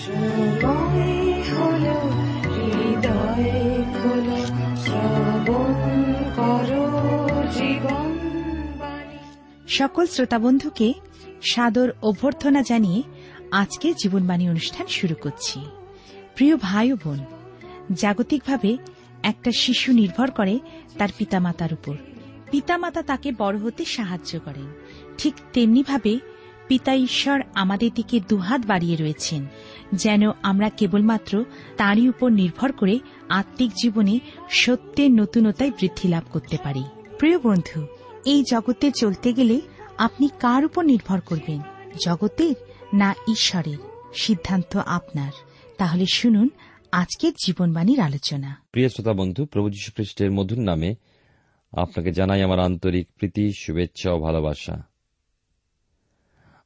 শ্রবণ করো জীবন সকল শ্রোতাবন্ধুকে সাদর অভ্যর্থনা জানিয়ে আজকে জীবনবাণী অনুষ্ঠান শুরু করছি। প্রিয় ভাই ও বোন, জাগতিকভাবে একটা শিশু নির্ভর করে তার পিতামাতার উপর। পিতামাতা তাকে বড় হতে সাহায্য করেন। ঠিক তেমনিভাবে পিতা ঈশ্বর আমাদের দিকে দুহাত বাড়িয়ে রয়েছেন। যেন আমরা কেবলমাত্র তাঁরই উপর নির্ভর করে আত্মিক জীবনে সত্যের নতুনতায় বৃদ্ধি লাভ করতে পারি। প্রিয় বন্ধু, এই জগতে চলতে গেলে আপনি কার উপর নির্ভর করবেন? জগতের না ঈশ্বরের? সিদ্ধান্ত আপনার। তাহলে শুনুন আজকের জীবনবাণীর আলোচনা। প্রিয় শ্রোতা বন্ধু, প্রভু যীশু খ্রিস্টের মধুর নামে আপনাকে জানাই আমার আন্তরিক প্রীতি, শুভেচ্ছা ও ভালোবাসা।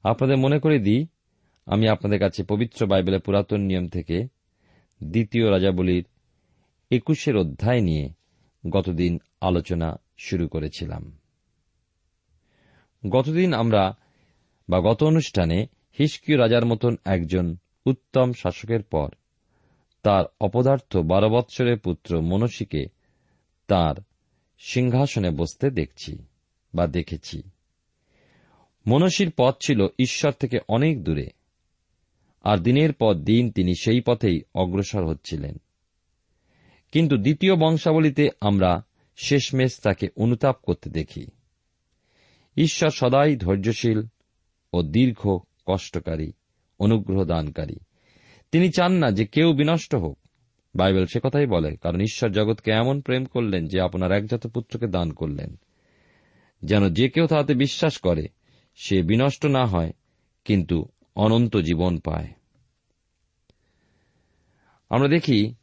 আপনাদের মনে করে দিই আমি আপনাদের কাছে পবিত্র বাইবেলের পুরাতন নিয়ম থেকে দ্বিতীয় রাজাবলীর একুশের অধ্যায় নিয়ে গতদিন আলোচনা শুরু করেছিলাম। গতদিন আমরা বা গত অনুষ্ঠানে হিসকিয় রাজার মতন একজন উত্তম শাসকের পর তার অপদার্থ বারো বৎসরের পুত্র মনসীকে তার সিংহাসনে বসতে দেখছি বা দেখেছি। মনসীর পথ ছিল ঈশ্বর থেকে অনেক দূরে। আর দিনের পর দিন তিনি সেই পথেই অগ্রসর হচ্ছিলেন। কিন্তু দ্বিতীয় বংশাবলীতে আমরা শেষমেশ তাকে অনুতাপ করতে দেখি। ঈশ্বর সদাই ধৈর্যশীল ও দীর্ঘ, কষ্টকারী অনুগ্রহ দানকারী তিনি চান না যে কেউ বিনষ্ট হোক। বাইবেল সে কথাই বলে, কারণ ঈশ্বর জগৎকে এমন প্রেম করলেন যে আপনার একজাত পুত্রকে দান করলেন। যেন যে কেউ তাহাতে বিশ্বাস করে, সে বিনষ্ট না হয়, কিন্তু অনন্ত জীবন পায়। আমরা দেখি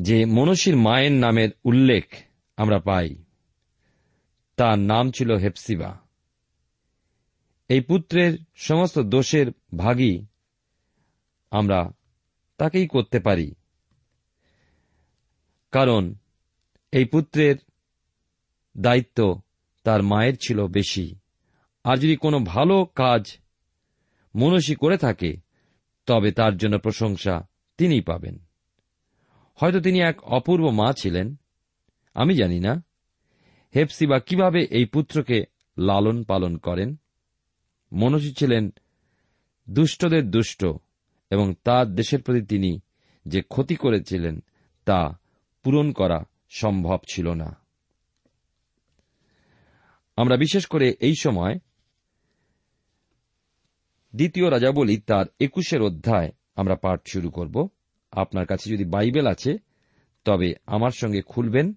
যে মনসীর মায়ের নামের উল্লেখ আমরা পাই। তার নাম ছিল হেপসিবা। এই পুত্রের সমস্ত দোষের ভাগী আমরা তাকেই করতে পারি। কারণ এই পুত্রের দায়িত্ব তার মায়ের ছিল বেশি। আর যদি কোনো ভালো কাজ মনসী করে থাকে, তবে তার জন্য প্রশংসা তিনিই পাবেন। হয়তো তিনি এক অপূর্ব মা ছিলেন, আমি জানি না। হেপসিবা কীভাবে এই পুত্রকে লালন পালন করেন? মনসী ছিলেন দুষ্টদের দুষ্ট, এবং তার দেশের প্রতি তিনি যে ক্ষতি করেছিলেন, তা পূরণ করা সম্ভব ছিল না। আমরা বিশেষ করে এই সময় দ্বিতীয় রাজাবলী তার একুশের অধ্যায় আমরা পাঠ শুরু করব। আপনার কাছে যদি বাইবেল আছে, তবে আমার সঙ্গে খুলবেন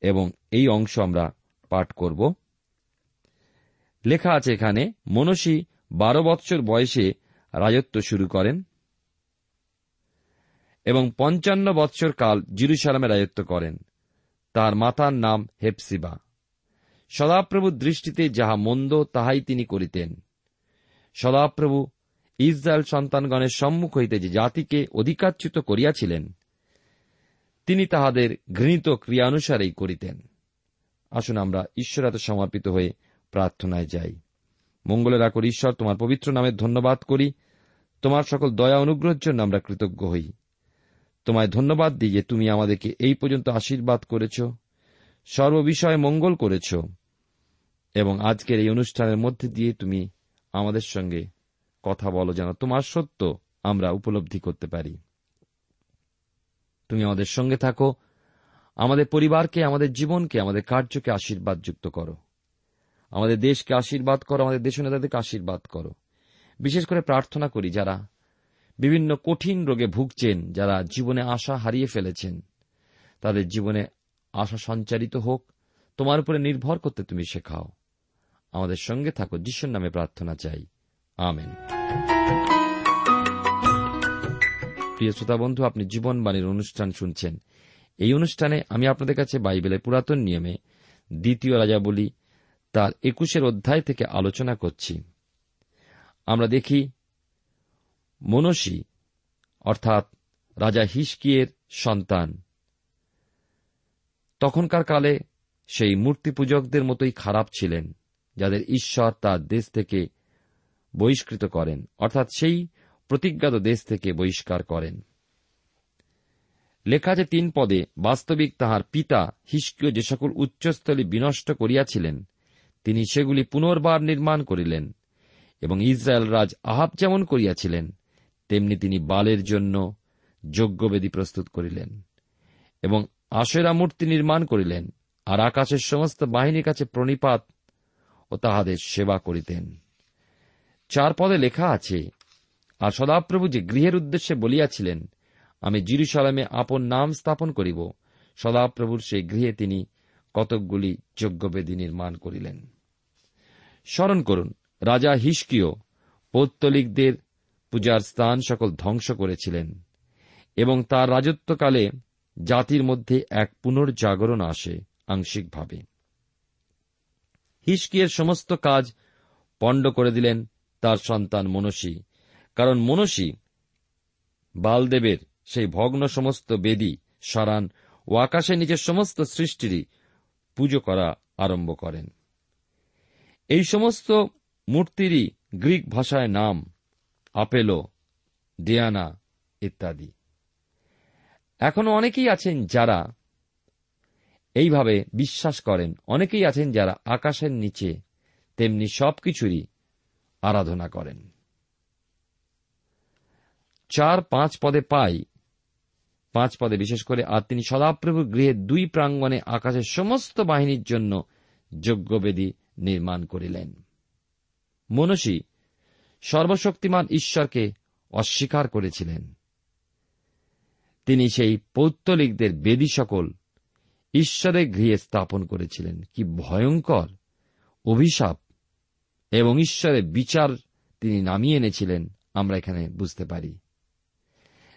এবং এই অংশ আমরা পাঠ করব। লেখা আছে এখানে, মনসী বারো বৎসর বয়সে রাজত্ব শুরু করেন এবং পঞ্চান্ন বৎসর কাল জিরুসালামে রাজত্ব করেন। তার মাতার নাম হেপসিবা। সদাপ্রভুর দৃষ্টিতে যাহা মন্দ, তাহাই তিনি করিতেন। সদাপ্রভু ইসরায়েল সন্তানগণের সম্মুখ হইতে যে জাতিকে অধিকারচ্যুত করিয়াছিলেন, তিনি তাহাদের ঘৃণিত ক্রিয়ানুসারেই করিতেন। আসুন আমরা ঈশ্বর এত সমর্পিত হয়ে প্রার্থনায় যাই। মঙ্গলের আকর ঈশ্বর, তোমার পবিত্র নামে ধন্যবাদ করি। তোমার সকল দয়া অনুগ্রহের জন্য আমরা কৃতজ্ঞ হই। তোমায় ধন্যবাদ দিই যে তুমি আমাদেরকে এই পর্যন্ত আশীর্বাদ করেছ, সর্ববিষয়ে মঙ্গল করেছ, এবং আজকের এই অনুষ্ঠানের মধ্যে দিয়ে তুমি আমাদের সঙ্গে কথা বলো যেন তোমার সত্য আমরা উপলব্ধি করতে পারি। তুমি আমাদের সঙ্গে থাকো, আমাদের পরিবারকে, আমাদের জীবনকে, আমাদের কার্যকে আশীর্বাদ যুক্ত করো। আমাদের দেশকে আশীর্বাদ করো, আমাদের দেশ নেতাদেরকে আশীর্বাদ করো। বিশেষ করে প্রার্থনা করি যারা বিভিন্ন কঠিন রোগে ভুগছেন, যারা জীবনে আশা হারিয়ে ফেলেছেন, তাদের জীবনে আশা সঞ্চারিত হোক, তোমার উপরে নির্ভর করতে তুমি শেখাও। আমাদের সঙ্গে থাকো, যিশুর নামে প্রার্থনা চাই। আমেন। প্রিয় শ্রোতা বন্ধু, আপনি জীবনবাণীর অনুষ্ঠান শুনছেন। এই অনুষ্ঠানে আমি আপনাদের কাছে বাইবেলের পুরাতন নিয়মে দ্বিতীয় রাজা বলি, তার একুশের অধ্যায় থেকে আলোচনা করছি। আমরা দেখি, মনসী, অর্থাৎ রাজা হিসকিয়ের সন্তান, তখনকার কালে সেই মূর্তি পূজকদের মতোই খারাপ ছিলেন। যাদের ঈশ্বর তার দেশ থেকে বহিষ্কৃত করেন, অর্থাৎ সেই প্রতিজ্ঞাত দেশ থেকে বহিষ্কার করেন। লেখা যে তিন পদে, বাস্তবিক তাহার পিতা হিস্কীয় যে সকল উচ্চস্থলী বিনষ্ট করিয়াছিলেন, তিনি সেগুলি পুনর্বার নির্মাণ করিলেন, এবং ইসরায়েল রাজ আহাব যেমন করিয়াছিলেন, তেমনি তিনি বালের জন্য যজ্ঞবেদী প্রস্তুত করিলেন, এবং আশেরা মূর্তি নির্মাণ করিলেন, আর আকাশের সমস্ত বাহিনীর কাছে প্রণিপাত ও তাহাদের সেবা করিতেন। চার পদে লেখা আছে, আর সদাপ্রভু যে গৃহের উদ্দেশ্যে বলিয়াছিলেন, আমি জিরুসালামে আপন নাম স্থাপন করিব, সদাপ্রভুর সেই গৃহে তিনি কতকগুলি যজ্ঞবেদী নির্মাণ করিলেন। স্মরণ করুন, রাজা হিস্কিও পৌত্তলিকদের পূজার স্থান সকল ধ্বংস করেছিলেন এবং তার রাজত্বকালে জাতির মধ্যে এক পুনর্জাগরণ আসে আংশিকভাবে। হিস্কিয়ের সমস্ত কাজ পণ্ড করে দিলেন তার সন্তান মনসী। কারণ মনসী বালদেবের সেই ভগ্ন সমস্ত বেদী, সরান ও আকাশে নিজের সমস্ত সৃষ্টিরই পুজো করা আরম্ভ করেন। এই সমস্ত মূর্তিরই গ্রিক ভাষায় নাম আপেলো ডিয়ানা ইত্যাদি। এখনও অনেকেই আছেন যারা এইভাবে বিশ্বাস করেন। অনেকেই আছেন যারা আকাশের নিচে, তেমনি সবকিছুরই আরাধনা করেন। চার পাঁচ পদে পাই। পাঁচ পদে বিশেষ করে, আর তিনি সদাপ্রভুর গৃহের দুই প্রাঙ্গণে আকাশের সমস্ত বাহিনীর জন্য যজ্ঞবেদী নির্মাণ করিলেন। মনসী সর্বশক্তিমান ঈশ্বরকে অস্বীকার করেছিলেন। তিনি সেই পৌত্তলিকদের বেদী সকল ঈশ্বরের গৃহে স্থাপন করেছিলেন। কি ভয়ঙ্কর অভিশাপ। এবং ঈশ্বরের বিচার তিনি নামিয়ে এনেছিলেন, আমরা এখানে বুঝতে পারি।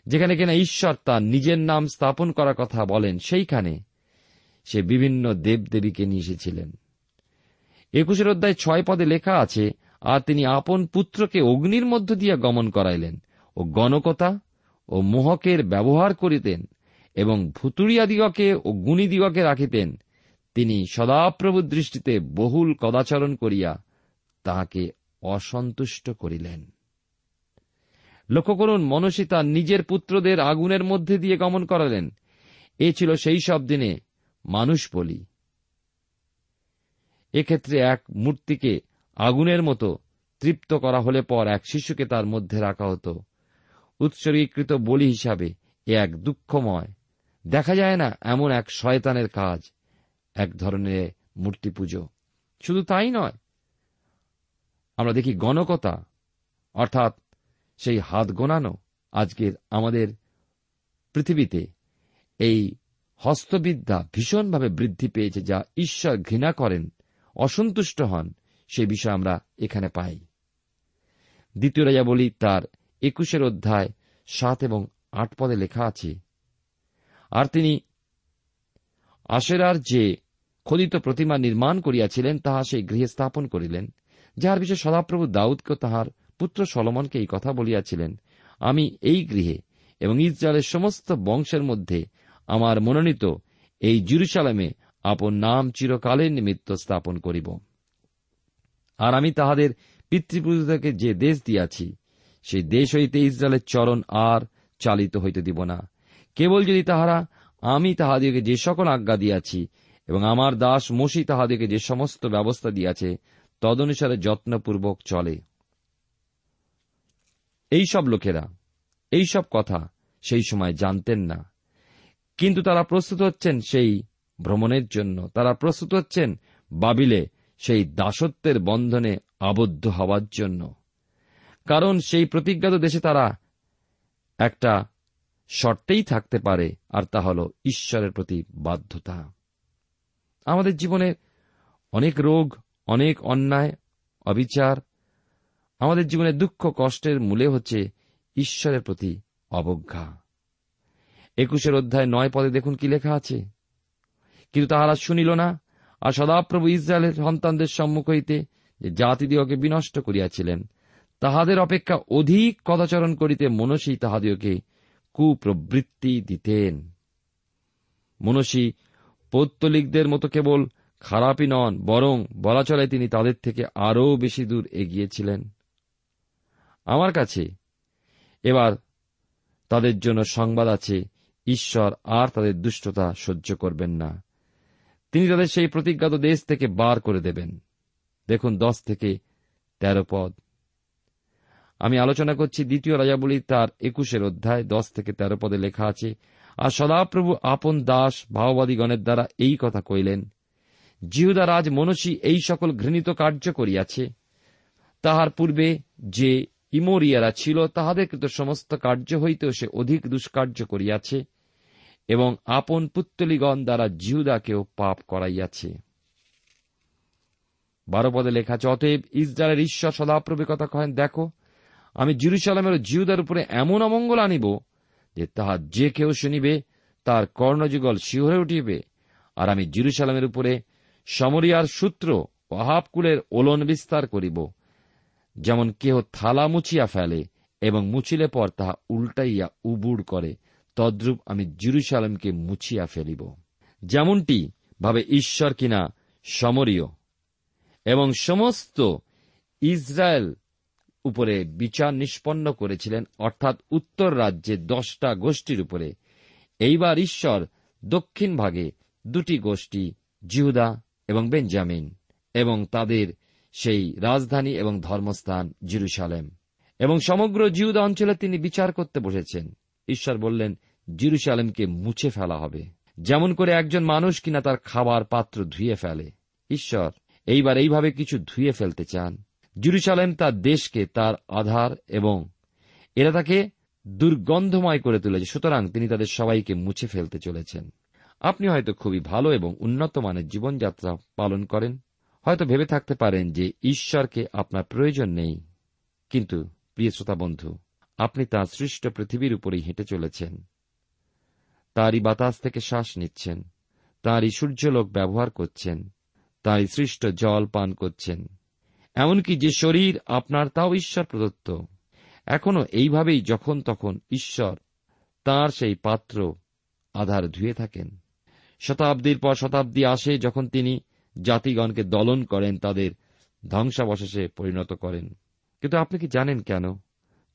যেখানে কিনা ঈশ্বর তার নিজের নাম স্থাপন করার কথা বলেন, সেইখানে সে বিভিন্ন দেবদেবীকে নিয়ে এসেছিলেন। একুশের অধ্যায় ছয় পদে লেখা আছে, আর তিনি আপন পুত্রকে অগ্নির মধ্য দিয়ে গমন করাইলেন ও গণকতা ও মোহকের ব্যবহার করিতেন এবং ভুতুরিয়াদিগকে ও গুণীদিগকে রাখিতেন। তিনি সদাপ্রভু দৃষ্টিতে বহুল কদাচরণ করিয়া তাহাকে অসন্তুষ্ট করিলেন। লক্ষ্য করুন মনসী তার নিজের পুত্রদের আগুনের মধ্যে দিয়ে গমন করালেন। এ ছিল সেই সব দিনে মানুষ বলি এক্ষেত্রে এক মূর্তিকে আগুনের মতো তৃপ্ত করা হলে পর এক শিশুকে তার মধ্যে রাখা হতো। উৎসর্গীকৃত বলি হিসাবে এ এক দুঃখময় দেখা যায় না এমন এক শয়তানের কাজ, এক ধরনের মূর্তি পুজো। শুধু তাই নয়, আমরা দেখি গণকতা, অর্থাৎ সেই হাত গোনানো আজকের আমাদের পৃথিবীতে, এই হস্তবিদ্যা ভীষণভাবে বৃদ্ধি পেয়েছে যা ঈশ্বর ঘৃণা করেন, অসন্তুষ্ট হন, সে বিষয় আমরা এখানে পাই। দ্বিতীয় রাজা বলি তার একুশের অধ্যায় সাত এবং আট পদে লেখা আছে আর তিনি আশেরার যে খোদিত প্রতিমা নির্মাণ করিয়াছিলেন, তাহা সেই গৃহে স্থাপন করিলেন, যাহার বিষয়ে সদাপ্রভু দাউদকে তাহার পুত্র সলমনকে এই কথা বলিয়াছিলেন, আমি এই গৃহে এবং ইসরায়েলের সমস্ত বংশের মধ্যে আমার মনোনীত এই জিরুসালামে আপন নাম চিরকালের নিমিত্ত স্থাপন করিব। আর আমি তাহাদের পিতৃপুরুষদেরকে যে দেশ দিয়াছি, সেই দেশ হইতে ইসরায়েলের চরণ আর চালিত হইতে দিব না। কেবল যদি তাহারা, আমি তাহাদিওকে যে সকল আজ্ঞা দিয়াছি, এবং আমার দাস মসি তাহাদিওকে যে সমস্ত ব্যবস্থা দিয়াছে, তদনুসারে যত্নপূর্বক চলে। এই সব লোকেরা এই সব কথা সেই সময় জানতেন না। কিন্তু তারা প্রস্তুত হচ্ছেন সেই ভ্রমণের জন্য। তারা প্রস্তুত হচ্ছেন বাবিলে সেই দাসত্বের বন্ধনে আবদ্ধ হওয়ার জন্য। কারণ সেই প্রতিজ্ঞাত দেশে তারা একটা শর্তেই থাকতে পারে, আর তা হল ঈশ্বরের প্রতি বাধ্যতা। আমাদের জীবনে অনেক রোগ, অনেক অন্যায়, অবিচার, আমাদের জীবনে দুঃখ কষ্টের মূলে হচ্ছে ঈশ্বরের প্রতি অবজ্ঞা। একুশের অধ্যায় নয় পদে দেখুন কি লেখা আছে। কিন্তু তাহারা শুনিল না, আর সদাপ্রভু ইসরায়েলের সন্তানদের সম্মুখ হইতে যে জাতিদিওকে বিনষ্ট করিয়াছিলেন, তাহাদের অপেক্ষা অধিক কদাচরণ করিতে মনসী তাহাদিওকে কুপ্রবৃত্তি দিতেন। মনসী পৌত্তলিকদের মতো কেবল খারাপই নন, বরং বলা চলে তিনি তাদের থেকে আরও বেশি দূর এগিয়েছিলেন। আমার কাছে এবার তাদের জন্য সংবাদ আছে, ঈশ্বর আর তাদের দুষ্টতা সহ্য করবেন না। তিনি তাদের সেই প্রতিজ্ঞাত দেশ থেকে বার করে দেবেন। দেখুন, দশ থেকে তেরো পদ। আমি আলোচনা করছি দ্বিতীয় রাজাবলী তার একুশের অধ্যায়, দশ থেকে তেরো পদে লেখা আছে, আর সদাপ্রভু আপন দাস ভাওবাদীগণের দ্বারা এই কথা কইলেন জিহুদা রাজ মনসী এই সকল ঘৃণিত কার্য করিয়াছে, তাহার পূর্বে যে ইমোরিয়ারা ছিল তাহাদের কৃত সমস্ত কার্য হইতেও সে অধিক দুষ্কার্য করিয়াছে, এবং আপন পুত্তলিগণ দ্বারা জিহুদাকেও পাপ করাইয়াছে। বারো পদে লেখা আছে, অতএব ইসরায়েলের ঈশ্বর সদাপ্রভু কথা কহেন, দেখো আমি জিরুসালামের জিহুদার উপরে এমন অমঙ্গল আনিব যে তাহা যে কেউ শুনিবে, তার কর্ণযুগল শিহরে উঠিবে। আর আমি জিরুসালামের উপরে সমরিয়ার সূত্র ও আহাবকুলের ওলন বিস্তার করিব, যেমন কেহ থালা মুছিয়া ফেলে এবং মুছিলে পর তাহা উল্টাইয়া উবুড় করে, তদ্রূপ আমি জিরুসালামকে মুছিয়া ফেলিব। যেমনটি ভাবে ঈশ্বর কিনা সমরীয় এবং সমস্ত ইসরায়েল উপরে বিচার নিষ্পন্ন করেছিলেন, অর্থাৎ উত্তর রাজ্যে দশটা গোষ্ঠীর উপরে। এইবার ঈশ্বর দক্ষিণ ভাগে দুটি গোষ্ঠী, জিহুদা এবং বেঞ্জামিন, এবং তাদের সেই রাজধানী এবং ধর্মস্থান জিরুসালেম। এবং সমগ্র জিহুদা অঞ্চলে তিনি বিচার করতে বসেছেন। ঈশ্বর বললেন, জিরুসালেমকে মুছে ফেলা হবে। যেমন করে একজন মানুষ কিনা তার খাবার পাত্র ধুয়ে ফেলে। ঈশ্বর, এইবার এইভাবে কিছু ধুয়ে ফেলতে চান। জেরুসালেম তার দেশকে তার আধার এবং এরা তাকে দুর্গন্ধময় করে তুলেছে। সুতরাং তিনি তাদের সবাইকে মুছে ফেলতে চলেছেন। আপনি হয়তো খুবই ভালো এবং উন্নত মানের জীবনযাত্রা পালন করেন। হয়তো ভেবে থাকতে পারেন যে ঈশ্বরকে আপনার প্রয়োজন নেই। কিন্তু, প্রিয় শ্রোতা বন্ধু, আপনি তাঁর সৃষ্ট পৃথিবীর উপরেই হেঁটে চলেছেন। তাঁরই বাতাস থেকে শ্বাস নিচ্ছেন। তাঁরই সূর্যলোক ব্যবহার করছেন। তাঁরই সৃষ্ট জল পান করছেন। এমনকি যে শরীর আপনার তাও ঈশ্বর প্রদত্ত। এখনও এইভাবেই যখন তখন ঈশ্বর তার সেই পাত্র আধার ধুয়ে থাকেন। শতাব্দীর পর শতাব্দী আসে যখন তিনি জাতিগণকে দলন করেন, তাদের ধ্বংসাবশেষে পরিণত করেন। কিন্তু আপনি কি জানেন কেন?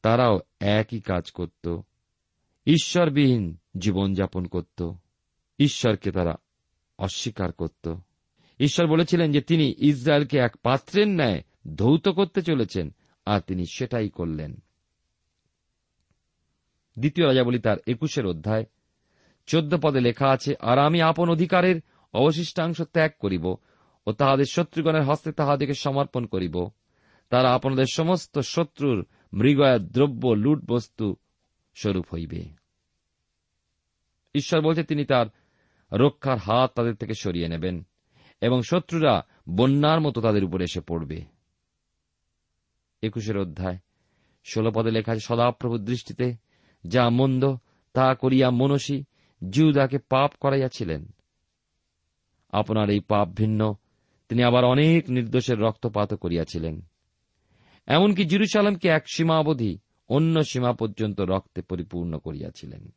তারাও একই কাজ করত। ঈশ্বরবিহীন জীবনযাপন করত। ঈশ্বরকে তারা অস্বীকার করত। ঈশ্বর বলেছিলেন যে তিনি ইসরায়েলকে এক পাত্রের ন্যায় ধৌত করতে চলেছেন, আর তিনি সেটাই করলেন। দ্বিতীয় রাজাবলী তার একুশের অধ্যায়। চোদ্দ পদে লেখা আছে, আর আমি আপন অধিকারের অবশিষ্টাংশ ত্যাগ করিব ও তাহাদের শত্রুগণের হস্তে তাহাদেরকে সমর্পণ করিব। তারা আপনাদের সমস্ত শত্রুর মৃগয়া দ্রব্য, লুট বস্তু স্বরূপ হইবে। ঈশ্বর বলছে, তিনি তার রক্ষার হাত তাদের থেকে সরিয়ে নেবেন এবং শত্রুরা বন্যার মতো তাদের উপরে এসে পড়বে। একুশের অধ্যায়। ষোল পদে লেখা আছে, সদাপ্রভুর দৃষ্টিতে যা মন্দ, তা করিয়া মনসী জিউদাকে পাপ করাইয়াছিলেন। আপনার এই পাপ ভিন্ন, তিনি আবার অনেক নির্দোষের রক্তপাত করিয়াছিলেন। এমনকি জিরুসালামকে এক সীমা অবধি অন্য সীমা পর্যন্ত রক্তে পরিপূর্ণ করিয়াছিলেন।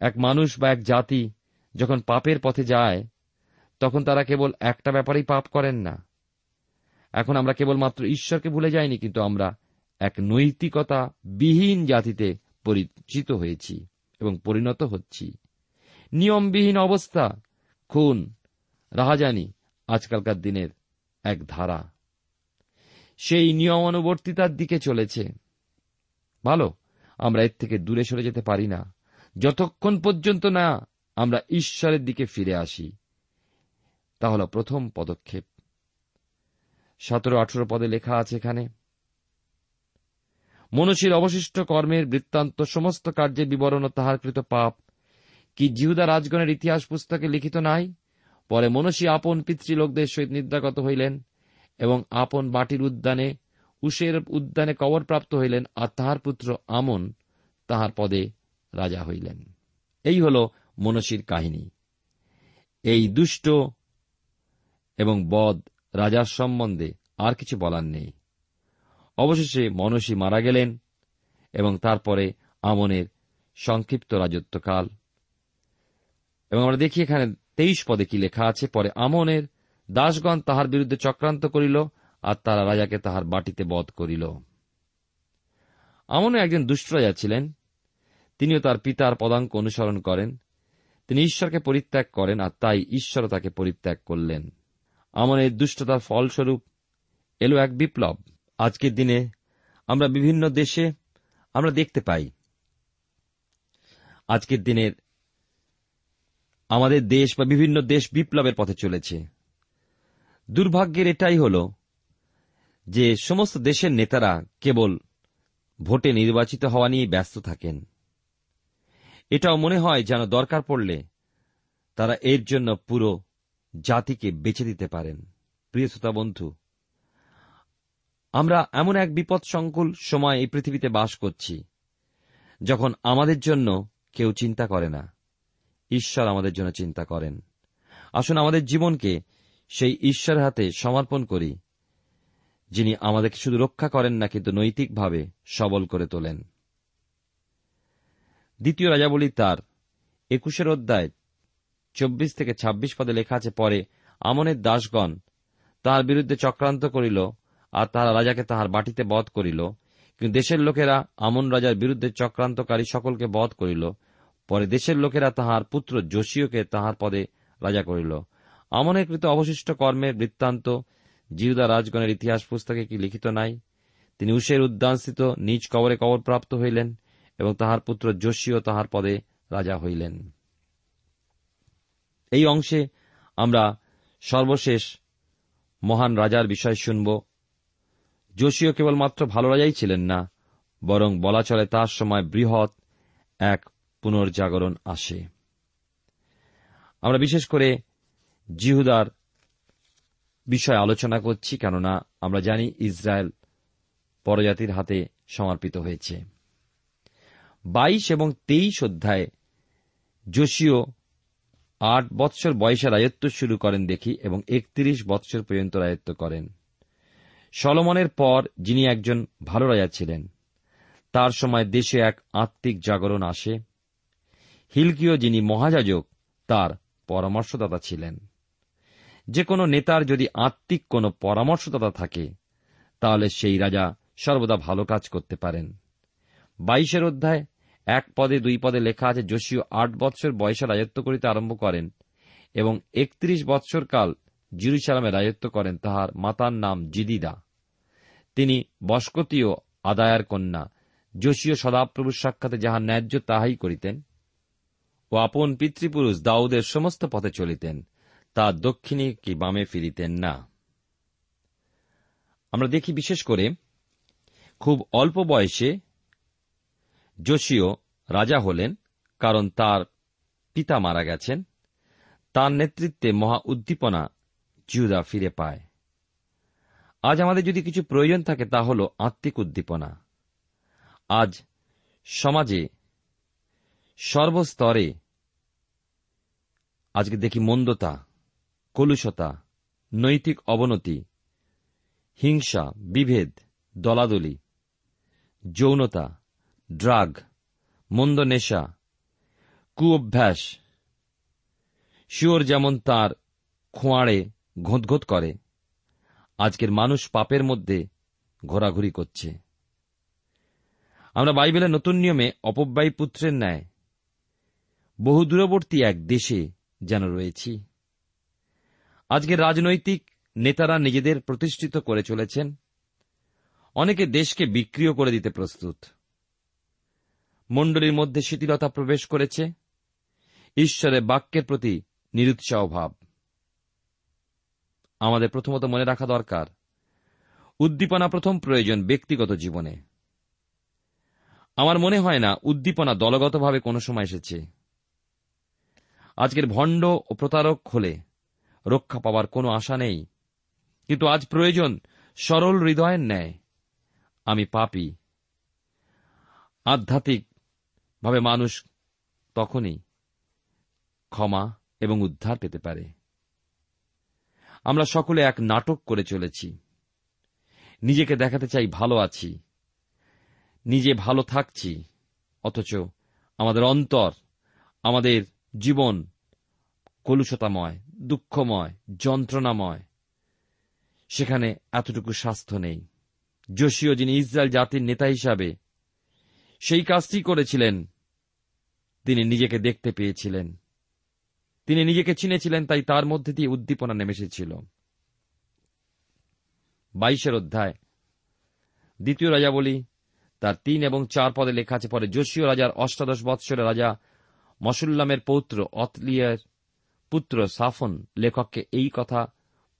এক মানুষ বা এক জাতি যখন পাপের পথে যায়, তখন তারা কেবল একটা ব্যাপারেই পাপ করেন না এখন আমরা কেবলমাত্র ঈশ্বরকে ভুলে যাইনি, কিন্তু আমরা এক নৈতিকতা বিহীন জাতিতে পরিচিত হয়েছি এবং পরিণত হচ্ছি। নিয়মবিহীন অবস্থা, খুন, রাহাজানি আজকালকার দিনের এক ধারা। সেই নিয়মানুবর্তিতার দিকে চলেছে। ভালো, আমরা এর থেকে দূরে সরে যেতে পারি না। যতক্ষণ পর্যন্ত না আমরা ঈশ্বরের দিকে ফিরে আসি, তা হল প্রথম পদক্ষেপ। সতেরো আঠেরো পদে লেখা আছে এখানে। মনসীর অবশিষ্ট কর্মের বৃত্তান্ত সমস্ত কার্যের বিবরণ ও তাহার কৃত পাপ। কি জিহুদা রাজগণের ইতিহাস পুস্তকে লিখিত নাই? পরে মনসী আপন পিতৃলোকদের সহিত নিদ্রাগত হইলেন এবং আপন বাটির উদ্যানে, উষের উদ্যানে কবরপ্রাপ্ত হইলেন আর তাহার পুত্র আমন তাহার পদে রাজা হইলেন। এই হল মনসীর কাহিনী। এই দুষ্ট এবং বদ রাজার সম্বন্ধে আর কিছু বলার নেই। অবশেষে মনসী মারা গেলেন এবং তারপরে আমনের সংক্ষিপ্ত রাজত্বকাল। এবং আমরা দেখি এখানে তেইশ পদে কি লেখা আছে, পরে আমনের দাসগণ তাহার বিরুদ্ধে চক্রান্ত করিল আর তারা রাজাকে তাহার বাটিতে বধ করিল। আমনও একজন দুষ্ট রাজা ছিলেন। তিনিও তার পিতার পদাঙ্ক অনুসরণ করেন। তিনি ঈশ্বরকে পরিত্যাগ করেন আর তাই ঈশ্বরও তাকে পরিত্যাগ করলেন। আমনের দুষ্টতার ফলস্বরূপ এলো এক বিপ্লব। আজকের দিনে আমরা বিভিন্ন দেশে আমরা দেখতে পাই। আজকের দিনের আমাদের দেশ বা বিভিন্ন দেশ বিপ্লবের পথে চলেছে। দুর্ভাগ্যের এটাই হল যে সমস্ত দেশের নেতারা কেবল ভোটে নির্বাচিত হওয়া নিয়ে ব্যস্ত থাকেন। এটাও মনে হয় যেন দরকার পড়লে তারা এর জন্য পুরো জাতিকে বেছে দিতে পারেন। প্রিয় শ্রোতা বন্ধু, আমরা এমন এক বিপদ সংকুল সময় এই পৃথিবীতে বাস করছি, যখন আমাদের জন্য কেউ চিন্তা করে না। ঈশ্বর আমাদের জন্য চিন্তা করেন। আসুন আমাদের জীবনকে সেই ঈশ্বরের হাতে সমর্পণ করি, যিনি আমাদেরকে শুধু রক্ষা করেন না, কিন্তু নৈতিকভাবে সবল করে তোলেন। দ্বিতীয় রাজাবলী তার একুশের অধ্যায় চব্বিশ থেকে ২৬ পদে লেখা আছে, পরে আমনের দাসগণ তাহার বিরুদ্ধে চক্রান্ত করিল আর তাহারা রাজাকে তাহার বাটিতে বধ করিল। কিন্তু দেশের লোকেরা আমন রাজার বিরুদ্ধে চক্রান্তকারী সকলকে বধ করিল। পরে দেশের লোকেরা তাহার পুত্র যোশীয়কে তাহার পদে রাজা করিল। আমনের কৃত অবশিষ্ট কর্মের বৃত্তান্ত জিহুদা রাজগণের ইতিহাস পুস্তকে কি লিখিত নাই? তিনি উষের উদ্যানস্থিত নিজ কবরে কবর প্রাপ্ত হইলেন এবং তাহার পুত্র যোশীও তাহার পদে রাজা হইলেন। এই অংশে আমরা সর্বশেষ মহান রাজার বিষয় শুনব। যোশীয় কেবলমাত্র ভালো রাজাই ছিলেন না, বরং বলা চলে তার সময় বৃহৎ এক পুনর্জাগরণ আসে। আমরা বিশেষ করে জিহুদার বিষয়ে আলোচনা করছি, কেননা আমরা জানি ইসরায়েল পরজাতির হাতে সমর্পিত হয়েছে। বাইশ এবং তেইশ অধ্যায়ে যোশীয় আট বৎসর বয়সে রাজত্ব শুরু করেন দেখি এবং একত্রিশ বৎসর পর্যন্ত রাজত্ব করেন। সলমনের পর যিনি একজন ভালো রাজা ছিলেন, তার সময় দেশে এক আত্মিক জাগরণ আসে। হিলকিও যিনি মহাযাজক, তার পরামর্শদাতা ছিলেন। যে কোনো নেতার যদি আত্মিক কোনো পরামর্শদাতা থাকে, তাহলে সেই রাজা সর্বদা ভালো কাজ করতে পারেন। বাইশের অধ্যায় এক পদে দুই পদে লেখা আছে যোশীয় আট বৎসর বয়সে রাজত্ব করিতে আরম্ভ করেন এবং একত্রিশ বৎসর কাল জিরুসালামে রাজত্ব করেন তাহার মাতার নাম জিদিদা। তিনি বস্কতীয় আদায়ার কন্যা। যোশীয় সদাপ্রভুর সাক্ষাতে যাহা ন্যায্য তাহাই করিতেন ও আপন পিতৃপুরুষ দাউদের সমস্ত পথে চলিতেন। তা দক্ষিণে কি বামে ফিরিতেন না? আমরা দেখি বিশেষ করে খুব অল্প বয়সে যোশীয় রাজা হলেন, কারণ তার পিতা মারা গেছেন। তার নেতৃত্বে মহা উদ্দীপনা জিহুদা ফিরে পায়। আজ আমাদের যদি কিছু প্রয়োজন থাকে, তা হল আত্মিক উদ্দীপনা। আজ সমাজে সর্বস্তরে আজকে দেখি মন্দতা, কলুষতা, নৈতিক অবনতি, হিংসা, বিভেদ, দলাদলি, যৌনতা ড্রাগ, মন্দ নেশা, কুঅভ্যাস। শিওর যেমন তার খোঁয়াড়ে ঘোঁতঘোঁত করে, আজকের মানুষ পাপের মধ্যে ঘোরাঘুরি করছে। আমরা বাইবেলের নতুন নিয়মে অপব্যয়ী পুত্রের ন্যায় বহু দূরবর্তী এক দেশে যেন রয়েছি। আজকের রাজনৈতিক নেতারা নিজেদের প্রতিষ্ঠিত করে চলেছেন, অনেকে দেশকে বিক্রিও করে দিতে প্রস্তুত। মণ্ডলীর মধ্যে শিথিলতা প্রবেশ করেছে। ঈশ্বরের বাক্যের প্রতি নিরুৎসাহ ভাব। আমাদের প্রথমত মনে রাখা দরকার, উদ্দীপনা প্রথম প্রয়োজন ব্যক্তিগত জীবনে। আমার মনে হয় না, উদ্দীপনা দলগতভাবে কোনো সময় এসেছে। আজকের ভণ্ড ও প্রতারক হলে রক্ষা পাওয়ার কোনো আশা নেই, কিন্তু আজ প্রয়োজন সরল হৃদয়ের ন্যায়। আমি পাপি। আধ্যাত্মিকভাবে মানুষ তখনই ক্ষমা এবং উদ্ধার পেতে পারে। আমরা সকলে এক নাটক করে চলেছি। নিজেকে দেখাতে চাই ভালো আছি। নিজে ভালো থাকছি। অথচ আমাদের অন্তর, আমাদের জীবন কলুষতাময়, দুঃখময়, যন্ত্রণাময়। সেখানে এতটুকু স্বাস্থ্য নেই। যোশীয় যিনি ইসরায়েল জাতির নেতা হিসাবে সেই কাজটি করেছিলেন। তিনি নিজেকে দেখতে পেয়েছিলেন। তিনি নিজেকে চিনেছিলেন, তাই তার মধ্যে দিয়ে উদ্দীপনা নেমে এসেছিল। বাইশের অধ্যায়। দ্বিতীয় রাজা বলি, তার তিন এবং চার পদে লেখা আছে, পরে যোশীয় রাজার অষ্টাদশ বৎসরের রাজা মসুল্লামের পৌত্র অতলিয়ার পুত্র সাফন লেখককে এই কথা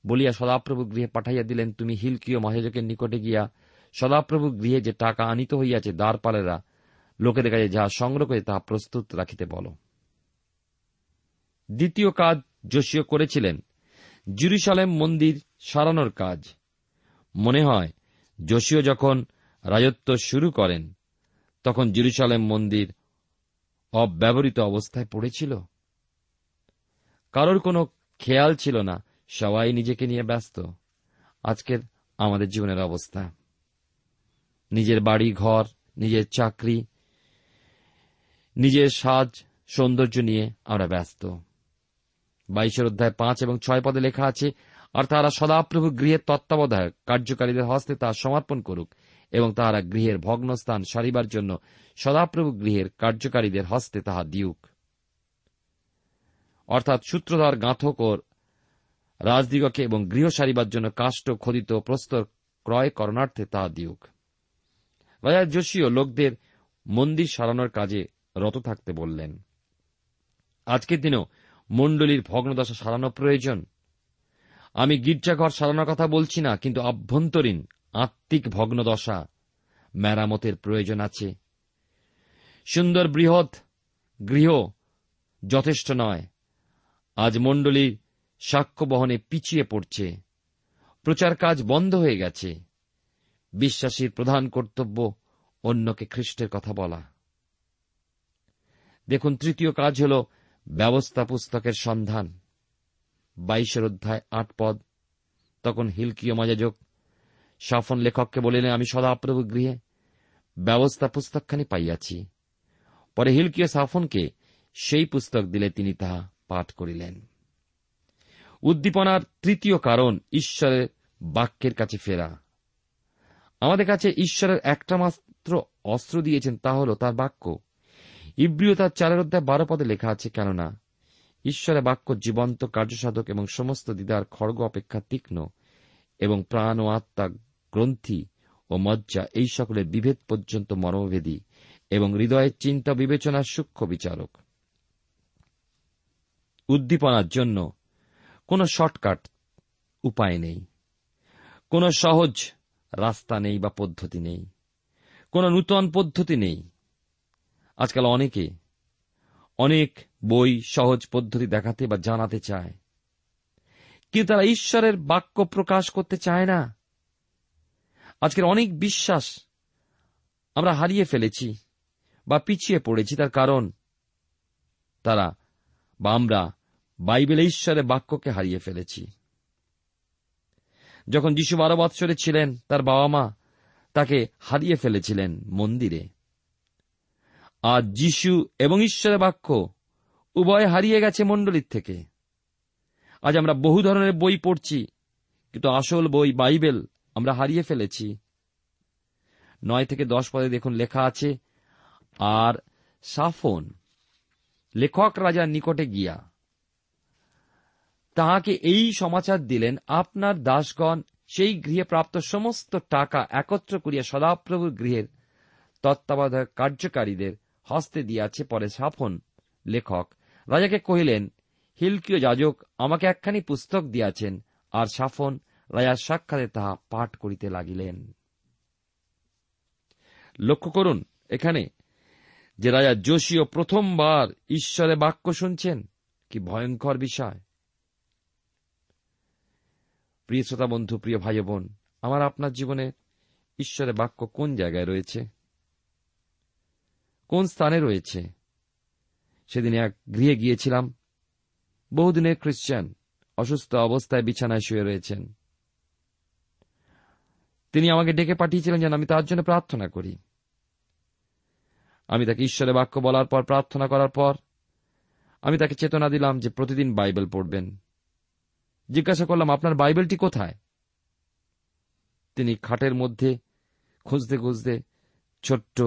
বলিয়া সদাপ্রভু গৃহে পাঠাইয়া দিলেন, তুমি হিলকীয় মহাজকের নিকটে গিয়া সদাপ্রভু গৃহে যে টাকা আনিত হইয়াছে দ্বারপালেরা লোকেদের কাছে যাহা সংগ্রহ করে তাহা প্রস্তুত রাখিতে বল। দ্বিতীয় কাজ যোশীয় করেছিলেন। জিরুসালেম মন্দির সারানোর কাজ। মনে হয় যোশীয় যখন রাজত্ব শুরু করেন, তখন জিরুসালেম মন্দির অব্যবহৃত অবস্থায় পড়েছিল। কারোর কোনো খেয়াল ছিল না, সবাই নিজেকে নিয়ে ব্যস্ত। আজকের আমাদের জীবনের অবস্থা। নিজের বাড়ি, ঘর, নিজের চাকরি নিজের সাজ, সৌন্দর্য নিয়ে আমরা ব্যস্ত। বাইশের অধ্যায় পাঁচ এবং ছয় পদে লেখা আছে, আর তাহারা সদাপ্রভু গৃহের তত্ত্বাবধায়ক, কার্যকারীদের হস্তে তা সমর্পণ করুক এবং তাহারা গৃহের ভগ্নস্থান সারিবার জন্য সদাপ্রভু গৃহের কার্যকারীদের হস্তে তাহা দিউক। অর্থাৎ সূত্রধার, গাঁথক ও রাজদিগকে এবং গৃহ সারিবার জন্য কাষ্ঠ খোদিত, প্রস্তর, ক্রয় করণার্থে তাহা দিউক। রাজা যোশীয় লোকদের মন্দির সারানোর কাজে রত থাকতে বললেন, আজকের দিনেও মণ্ডলীর ভগ্নদশা সারানো প্রয়োজন। আমি গির্জাঘর সারানোর কথা বলছি না, কিন্তু আভ্যন্তরীণ আত্মিক ভগ্নদশা মেরামতের প্রয়োজন আছে। সুন্দর বৃহৎ গৃহ যথেষ্ট নয়। আজ মণ্ডলীর সাক্ষ্য বহনে পিছিয়ে পড়ছে। প্রচার কাজ বন্ধ হয়ে গেছে। বিশ্বাসীর প্রধান কর্তব্য অন্যকে খ্রিস্টের কথা বলা। দেখুন, তৃতীয় কাজ হল ব্যবস্থা পুস্তকের সন্ধান। বাইশের অধ্যায়, আট পদ। তখন হিলকীয় মজাযোগ। সাফন লেখককে বলিলেন, আমি সদাপ্রভু গৃহে ব্যবস্থা পুস্তকখানি পাইয়াছি। পরে হিলকীয় সাফনকে সেই পুস্তক দিলে তিনি তাহা পাঠ করিলেন। উদ্দীপনার তৃতীয় কারণ ঈশ্বরের বাক্যের কাছে ফেরা। আমাদের কাছে ঈশ্বরের একটা মাত্র অস্ত্র দিয়েছেন, তা হল তার বাক্য। ইব্রিয় তার চারের অধ্যায় বারো পদে লেখা আছে, কেননা ঈশ্বরের বাক্য জীবন্ত, কার্যসাধক এবং সমস্ত দিদার খড়গ অপেক্ষা তীক্ষ্ণ এবং প্রাণ ও আত্মা, গ্রন্থি ও মজ্জা, এই সকলের বিভেদ পর্যন্ত মর্মভেদী এবং হৃদয়ের চিন্তা বিবেচনার সূক্ষ্ম বিচারক। উদ্দীপনার জন্য কোন শর্টকাট উপায় নেই। কোন সহজ রাস্তা নেই বা পদ্ধতি নেই। কোন নূতন পদ্ধতি নেই। আজকাল অনেকে অনেক বই সহজ পদ্ধতি দেখাতে বা জানাতে চায়। কিন্তু তারা ঈশ্বরের বাক্য প্রকাশ করতে চায় না। আজকের অনেক বিশ্বাস আমরা হারিয়ে ফেলেছি বা পিছিয়ে পড়েছি, তার কারণ তারা বা আমরা বাইবেলে ঈশ্বরের বাক্যকে হারিয়ে ফেলেছি। যখন যিশু বারো বৎসরে ছিলেন, তার বাবা মা তাকে হারিয়ে ফেলেছিলেন মন্দিরে। আর যিশু এবং ঈশ্বরের বাক্য উভয় হারিয়ে গেছে মণ্ডলীর থেকে। আজ আমরা বহু ধরনের বই পড়ছি, কিন্তু আসল বই বাইবেল আমরা হারিয়ে ফেলেছি। নয় থেকে দশ পদে দেখুন লেখা আছে, আর সাফন, লেখক রাজার নিকটে গিয়া, তাহাকে এই সমাচার দিলেন, আপনার দাসগণ সেই গৃহে প্রাপ্ত সমস্ত টাকা একত্র করিয়া সদাপ্রভুর গৃহের তত্ত্বাবধায়ক কার্যকারীদের হস্তে দিয়াছে পরে সাফন। লেখক, রাজাকে কহিলেন হিলকীয় যাজক আমাকে একখানি পুস্তক দিয়াছেন। আর সাফন রাজার সাক্ষাতে তাহা পাঠ করিতে লাগিলেন। লক্ষ্য করুন এখানে, যে রাজা যোশীয় প্রথমবার ঈশ্বরে বাক্য শুনছেন, কি ভয়ঙ্কর বিষয়। প্রিয় শ্রোতা বন্ধু, প্রিয় ভাই বোন আমার আপনার জীবনে ঈশ্বরের বাক্য কোন জায়গায় রয়েছে? কোন স্থানে রয়েছে? সেদিন এক গৃহে গিয়েছিলাম। বহুদিনের খ্রিস্টান অসুস্থ অবস্থায় বিছানায় শুয়ে রয়েছেন। তিনি আমাকে ডেকে পাঠিয়েছিলেন যেন আমি তার জন্য প্রার্থনা করি। আমি তাকে ঈশ্বরের বাক্য বলার পর, প্রার্থনা করার পর, আমি তাকে চেতনা দিলাম যে প্রতিদিন বাইবেল পড়বেন। জিজ্ঞাসা করলাম, আপনার বাইবেলটি কোথায়? তিনি খাটের মধ্যে খুঁজতে খুঁজতে ছোট্ট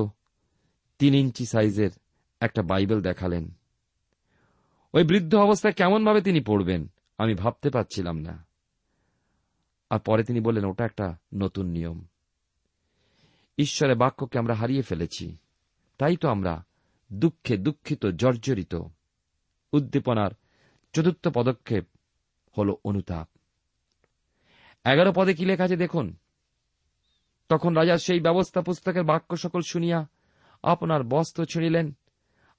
তিন ইঞ্চি সাইজের একটা বাইবেল দেখালেন। ওই বৃদ্ধ অবস্থায় কেমনভাবে তিনি পড়বেন, আমি ভাবতে পারছিলাম না। আর পরে তিনি বললেন, ওটা একটা নতুন নিয়ম। ঈশ্বরের বাক্যকে আমরা হারিয়ে ফেলেছি। তাই তো আমরা দুঃখে দুঃখিত, জর্জরিত। উদ্দীপনার চতুর্থ পদক্ষেপ হল অনুতাপ। এগারো পদে কি লেখা আছে দেখুন? তখন রাজা সেই ব্যবস্থা পুস্তকের বাক্য সকল শুনিয়া আপনার বস্ত্র ছিঁড়িলেন।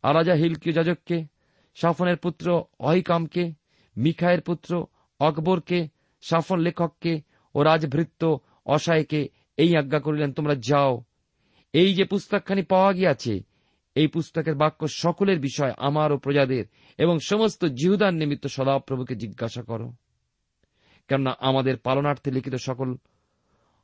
আরাজা রাজা হিলকীয় যাজককে সাফনের পুত্র অহিকামকে মিখায়ের পুত্র অকবরকে সাফন লেখককে ও রাজভৃত্য অসায়কে এই আজ্ঞা করিলেন, তোমরা যাও। এই যে পুস্তকখানি পাওয়া গিয়াছে, এই পুস্তকের বাক্য সকলের বিষয়, আমার ও প্রজাদের, এবং সমস্ত জিহুদার নিমিত্ত সদাপ্রভুকে জিজ্ঞাসা করো। কেননা আমাদের পালনার্থে লিখিত সকল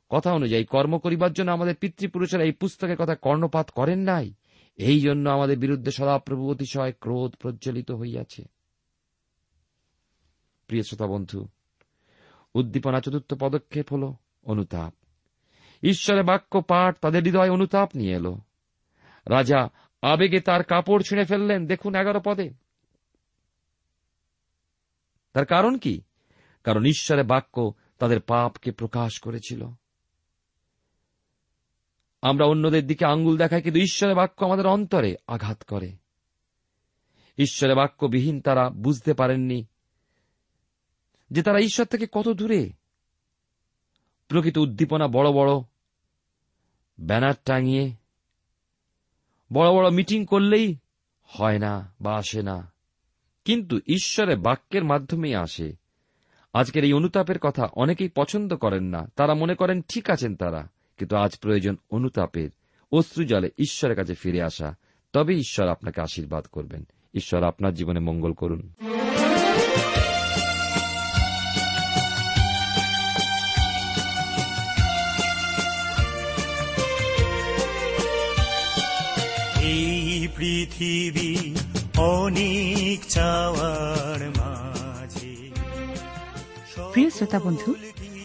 কথা অনুযায়ী কর্ম করিবার জন্য আমাদের পিতৃপুরুষেরা এই পুস্তকের কথা কর্ণপাত করেন নাই। এই জন্য আমাদের বিরুদ্ধে সদাপ্রভু অতিশয় ক্রোধ প্রজ্বলিত হইয়াছে। প্রিয় শ্রোতা বন্ধু, উদ্দীপনা চতুর্থ পদক্ষেপ হল অনুতাপ। ঈশ্বরের বাক্য পাঠ তাদের হৃদয় অনুতাপ নিয়ে এলো। রাজা আবেগে তার কাপড় ছিঁড়ে ফেললেন, দেখুন এগারো পদে। তার কারণ কি? কারণ ঈশ্বরের বাক্য তাদের পাপকে প্রকাশ করেছিল। আমরা অন্যদের দিকে আঙ্গুল দেখাই, কিন্তু ঈশ্বরের বাক্য আমাদের অন্তরে আঘাত করে। ঈশ্বরের বাক্যবিহীন তারা বুঝতে পারেননি যে তারা ঈশ্বর থেকে কত দূরে। প্রকৃত উদ্দীপনা বড় বড়, ব্যানার টাঙিয়ে, বড় বড় মিটিং করলেই হয় না বা আসে না। কিন্তু ঈশ্বরের বাক্যের মাধ্যমেই আসে। আজকের এই অনুতাপের কথা অনেকেই পছন্দ করেন না, তারা মনে করেন, ঠিক আছেন তারা। কিন্তু আজ প্রয়োজন অনুতাপের। অশ্রু জলে ঈশ্বরের কাছে ফিরে আসা। তবে ঈশ্বর আপনাকে আশীর্বাদ করবেন। ঈশ্বর আপনার জীবনে মঙ্গল করুন। এই পৃথিবী অনেক চাওয়ার মাঝে প্রিয় শ্রোতা বন্ধু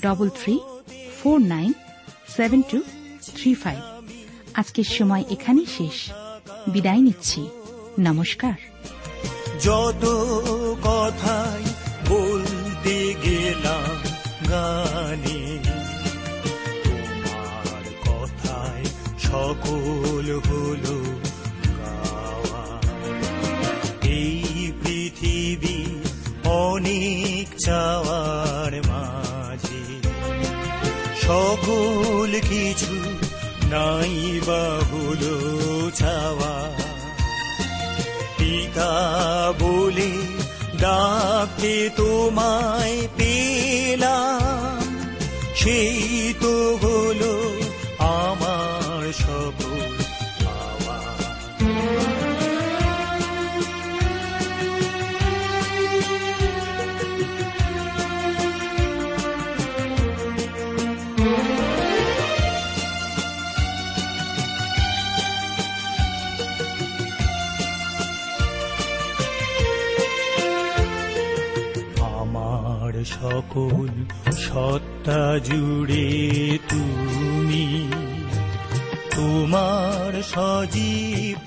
double three four nine seven two three five আজকের সময় এখানেই শেষ। বিদায় নিচ্ছি। নমস্কার। যত কথাই বলতে গেলাম গানে, তোমার কথায় সকল হলো এই পৃথিবী অনেক চাওয়ার সকল কিছু নাই বা হলো ছাওয়া। পিতা বলে ডাকে তোমায় পেলাম সেই তো সকল সত্তা জুড়ে তুমি। তোমার সজীব